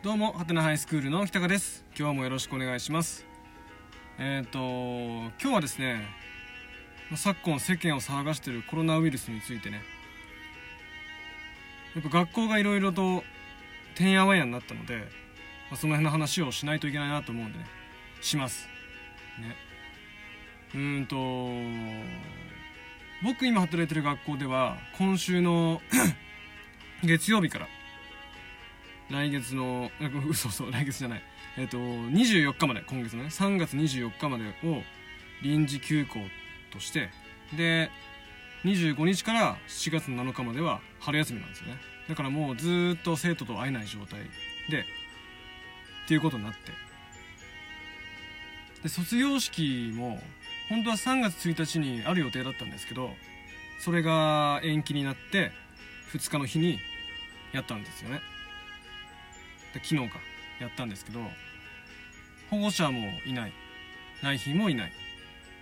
どうもハテナハイスクールの北川です。今日もよろしくお願いします。えっ、ー、と今日はですね昨今世間を騒がしているコロナウイルスについてね。やっぱ学校がいろいろとてんやわんやになったので、まあ、その辺の話をしないといけないなと思うんでね。します。ね。うんと僕今働いてる学校では今週の 月曜日から来月の 嘘そう来月じゃない。えっ、ー、と24日まで今月のね。3月24日までを臨時休校として。で25日から7月7日までは春休みなんですよね。だからもうずっと生徒と会えない状態でっていうことになって。で卒業式も本当は3月1日にある予定だったんですけどそれが延期になって2日の日にやったんですよね。昨日かやったんですけど保護者もいない。来賓もいない。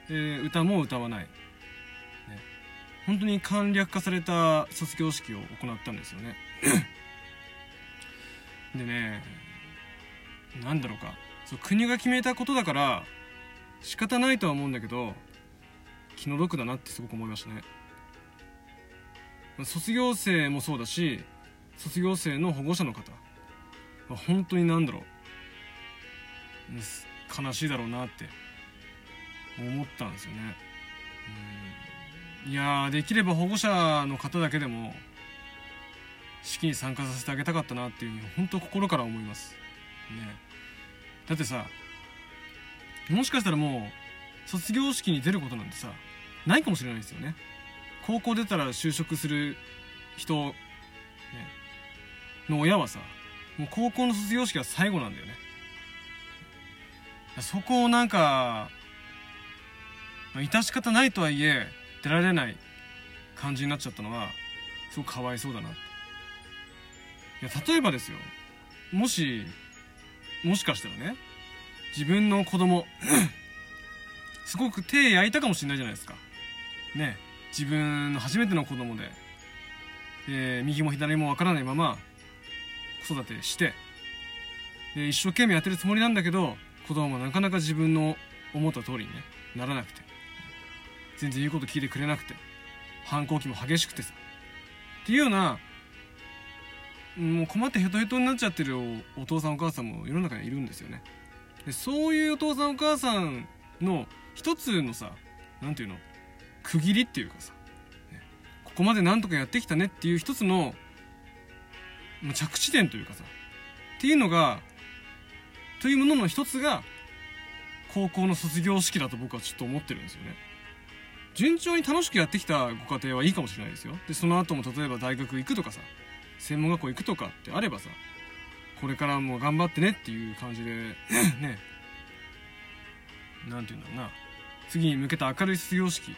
で歌も歌わない、ね、本当に簡略化された卒業式を行ったんですよね。でね何だろうか。そう国が決めたことだから仕方ないとは思うんだけど気の毒だなってすごく思いましたね。卒業生もそうだし卒業生の保護者の方本当になんだろう。悲しいだろうなって。思ったんですよね。いやできれば保護者の方だけでも式に参加させてあげたかったなっていうふうに本当心から思います。ね。だってさもしかしたらもう卒業式に出ることなんてさないかもしれないですよね。高校出たら就職する人、ね、の親はさもう高校の卒業式は最後なんだよね。そこをなんか致し方ないとはいえ出られない感じになっちゃったのはすごくかわいそうだなって。いや例えばですよ。もしもしかしたらね自分の子供 すごく手焼いたかもしれないじゃないですか。ね自分の初めての子供で、えー、右も左もわからないまま育てしてで一生懸命やってるつもりなんだけど子供もなかなか自分の思った通りにねならなくて全然言うこと聞いてくれなくて反抗期も激しくてさっていうようなもう困ってヘトヘトになっちゃってるお父さんお母さんも世の中にいるんですよね。でそういうお父さんお母さんの一つのさ何ていうの区切りっていうかさ、ね、ここまでなんとかやってきたねっていう一つの着地点というかさ。っていうのがというものの一つが高校の卒業式だと僕はちょっと思ってるんですよね。順調に楽しくやってきたご家庭はいいかもしれないですよ。でその後も例えば大学行くとかさ専門学校行くとかってあればさこれからも頑張ってねっていう感じで ね何て言うんだろうな。次に向けた明るい卒業式、ね、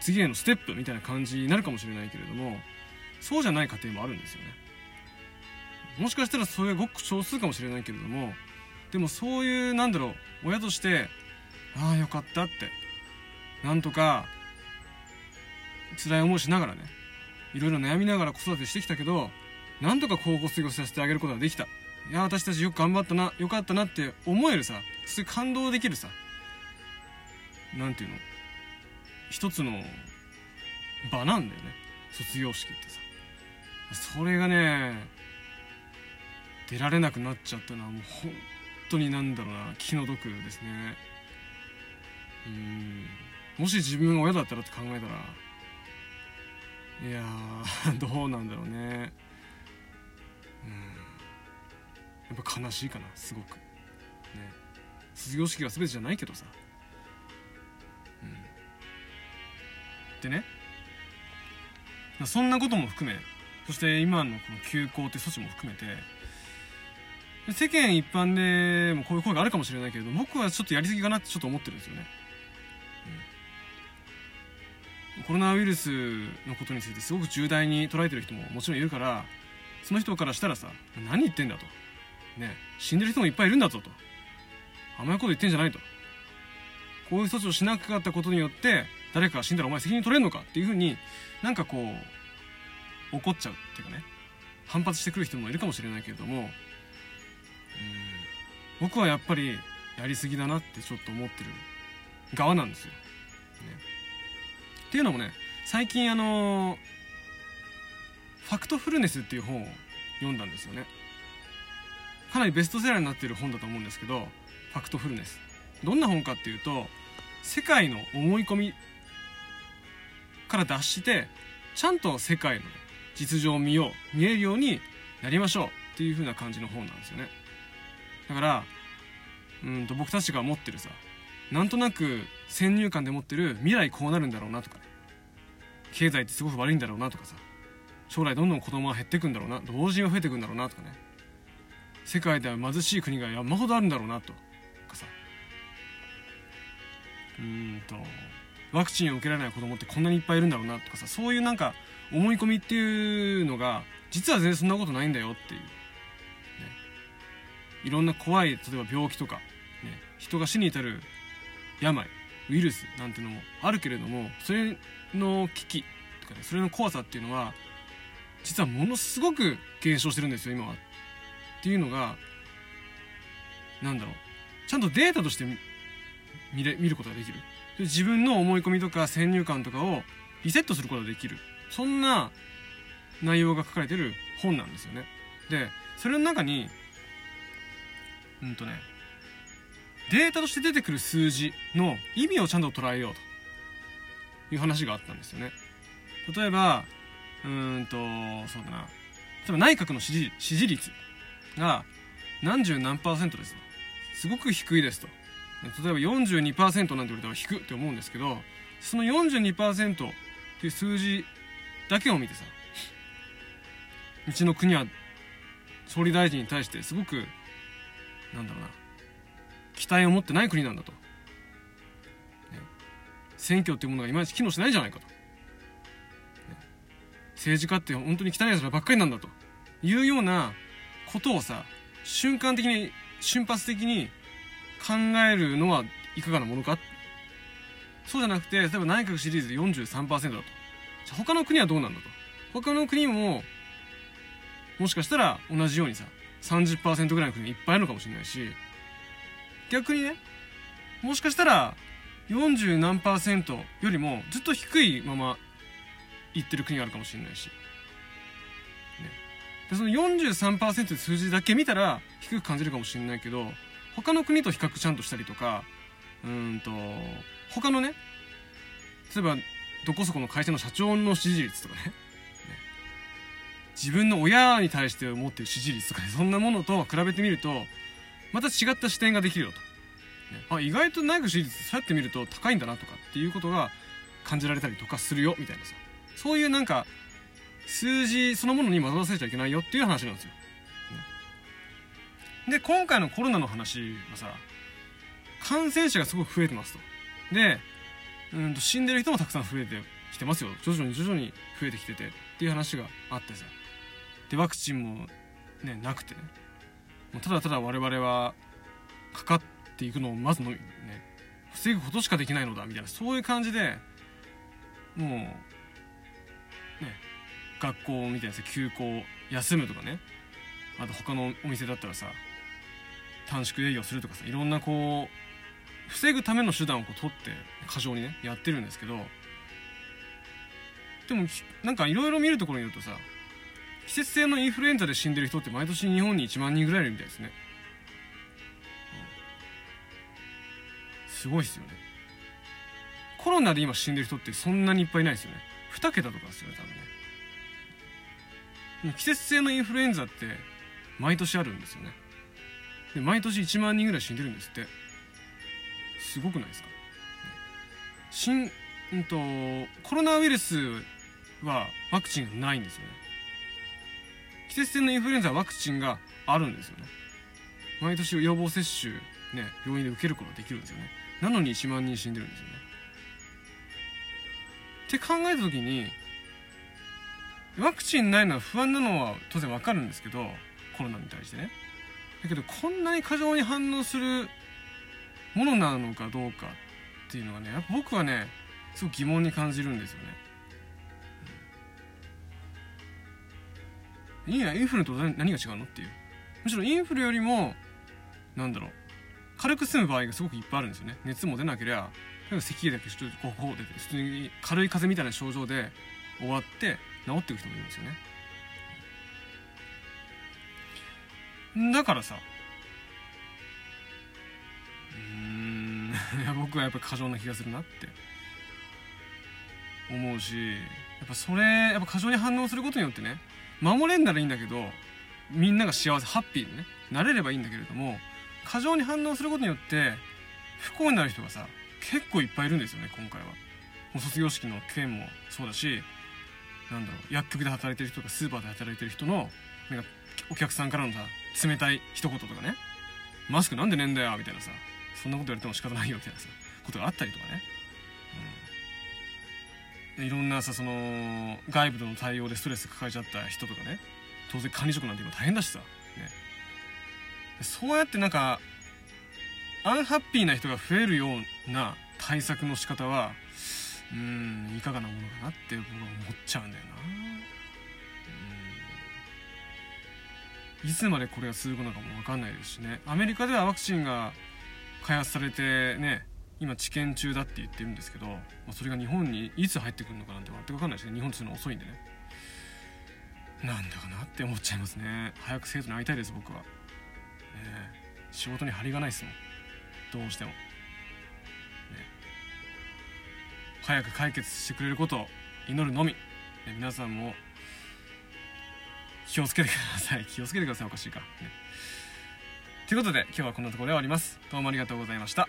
次へのステップみたいな感じになるかもしれないけれどもそうじゃない家庭もあるんですよね。もしかしたらそれはごく少数かもしれないけれどもでもそういうなんだろう親としてああよかったってなんとか辛い思いしながらねいろいろ悩みながら子育てしてきたけどなんとか高校卒業させてあげることができた。いや私たちよく頑張ったなよかったなって思えるさそういう感動できるさなんていうの一つの場なんだよね卒業式ってさ。それがね出られなくなっちゃったのはもう本当になんだろうな気の毒ですね。うん。もし自分が親だったらって考えたらいや どうなんだろうね。うん。やっぱ悲しいかなすごく。ね。卒業式が全てじゃないけどさ。うん。でね。そんなことも含めそして今のこの休校という措置も含めて世間一般でもこういう声があるかもしれないけれど僕はちょっとやりすぎかなってちょっと思ってるんですよね、うん、コロナウイルスのことについてすごく重大に捉えてる人ももちろんいるからその人からしたらさ何言ってんだと。ね死んでる人もいっぱいいるんだぞと。甘いこと言ってんじゃないと。こういう措置をしなかったことによって誰かが死んだらお前責任取れんのかっていうふうになんかこう怒っちゃうっていうかね反発してくる人もいるかもしれないけれども、うん、僕はやっぱりやりすぎだなってちょっと思ってる側なんですよ。ね、っていうのもね最近あのファクトフルネスっていう本を読んだんですよね。かなりベストセラーになっている本だと思うんですけどファクトフルネスどんな本かっていうと世界の思い込みから脱してちゃんと世界の実情を見よう見えるようになりましょうっていう風な感じの本なんですよね。だからうんと僕たちが持ってるさなんとなく先入観で持ってる未来こうなるんだろうなとか経済ってすごく悪いんだろうなとかさ将来どんどん子供が減っていくんだろうな老人が増えていくんだろうなとかね。世界では貧しい国が山ほどあるんだろうなとかさ。うんと。ワクチンを受けられない子供ってこんなにいっぱいいるんだろうなとかさそういうなんか思い込みっていうのが実は全然そんなことないんだよっていう、ね、いろんな怖い例えば病気とか、ね、人が死に至る病ウイルスなんてのもあるけれどもそれの危機とかねそれの怖さっていうのは実はものすごく減少してるんですよ今は。っていうのがなんだろう。ちゃんとデータとして見ることができる。自分の思い込みとか先入観とかをリセットすることができる。そんな内容が書かれてる本なんですよね。でそれの中にうんとねデータとして出てくる数字の意味をちゃんと捉えようという話があったんですよね。例えばうんとそうだな。例えば内閣の支持支持率が何十何パーセントですと。すごく低いですと。例えば42%なんて言われたら低って思うんですけどその42%っていう数字だけを見てさうちの国は総理大臣に対してすごくなんだろうな期待を持ってない国なんだと、ね、選挙っていうものがいまいち機能しないじゃないかと、ね、政治家って本当に汚い奴らばっかりなんだと。いうようなことをさ瞬間的に瞬発的に考えるのはいかがなものか？そうじゃなくて例えば内閣支持率で43%だと。じゃ他の国はどうなんだと？他の国ももしかしたら同じようにさ30%ぐらいの国いっぱいあるのかもしれないし逆にねもしかしたら40何パーセントよりもずっと低いままいってる国があるかもしれないし。ね。でその43%で数字だけ見たら低く感じるかもしれないけど他の国と比較ちゃんとしたりとかうんと他のね例えばどこそこの会社の社長の支持率とかね。自分の親に対して持ってる支持率とか、ね、そんなものと比べてみるとまた違った視点ができるよと、ね、あ意外と内閣支持率そうやって見ると高いんだなとかっていうことが感じられたりとかするよみたいなさ。そういうなんか数字そのものに惑わせちゃいけないよっていう話なんですよ。で、今回のコロナの話はさ、感染者がすごく増えてますと。で、うんと死んでる人もたくさん増えてきてますよ。徐々に徐々に増えてきててっていう話があってさ。で、ワクチンもね、なくてね。もうただただ我々はかかっていくのをまずのね、防ぐことしかできないのだみたいな、そういう感じで、もう、ね、学校みたいなさ休校休むとかねあと他のお店だったらさ短縮営業するとかさいろんなこう防ぐための手段をこう取って過剰にねやってるんですけどでもなんかいろいろ見るところによるとさ季節性のインフルエンザで死んでる人って毎年日本に1万人ぐらいいるみたいですね、うん、すごいっすよね。コロナで今死んでる人ってそんなにいっぱいいないですよね。2桁とかですよね多分ね。季節性のインフルエンザって毎年あるんですよね。で毎年1万人ぐらい死んでるんですって。すごくないですか？新、うんと、コロナウイルスはワクチンがないんですよね。季節性のインフルエンザはワクチンがあるんですよね。毎年予防接種ね病院で受けることができるんですよね。なのに1万人死んでるんですよね。って考えた時にワクチンないのは不安なのは当然わかるんですけどコロナに対してね。だけどこんなに過剰に反応するものなのかどうかっていうのはねやっぱ僕はねすごく疑問に感じるんですよね、いやインフルと何が違うのっていう。むしろインフルよりもなんだろう軽く済む場合がすごくいっぱいあるんですよね。熱も出なければ例えば咳だけちょっとこうこう出て普通に軽い風邪みたいな症状で終わって治っていく人もいるんですよね。だからさ。うーん。い や僕はやっぱ過剰な気がするなって。思うしやっぱそれやっぱ過剰に反応することによってね守れんならいいんだけどみんなが幸せハッピーにねなれればいいんだけれども過剰に反応することによって不幸になる人がさ結構いっぱいいるんですよね今回は。もう卒業式の件もそうだしなんだろう薬局で働いてる人とかスーパーで働いてる人のなんかお客さんからのさ冷たい一言とかね。マスクなんでねえんだよみたいなさ。そんなこと言われても仕方ないよみたいなさことがあったりとかね、うん、いろんなさその外部との対応でストレス抱えちゃった人とかね。当然管理職なんて今大変だしさ、ね、そうやってなんかアンハッピーな人が増えるような対策の仕方はうんいかがなものかなって僕は思っちゃうんだよな。うん。いつまでこれが続くのかも分かんないですしね。アメリカではワクチンが開発されてね今治験中だって言ってるんですけど、まあ、それが日本にいつ入ってくるのかなんて全く分かんないですね。日本っていうの遅いんでね。なんだかなって思っちゃいますね。早く生徒に会いたいです僕は、ね、仕事に張りがないですもん。どうしても、早く解決してくれることを祈るのみ、皆さんも気をつけてください。気をつけてください。おかしいか。ね。ということで今日はこんなところで終わります。どうもありがとうございました。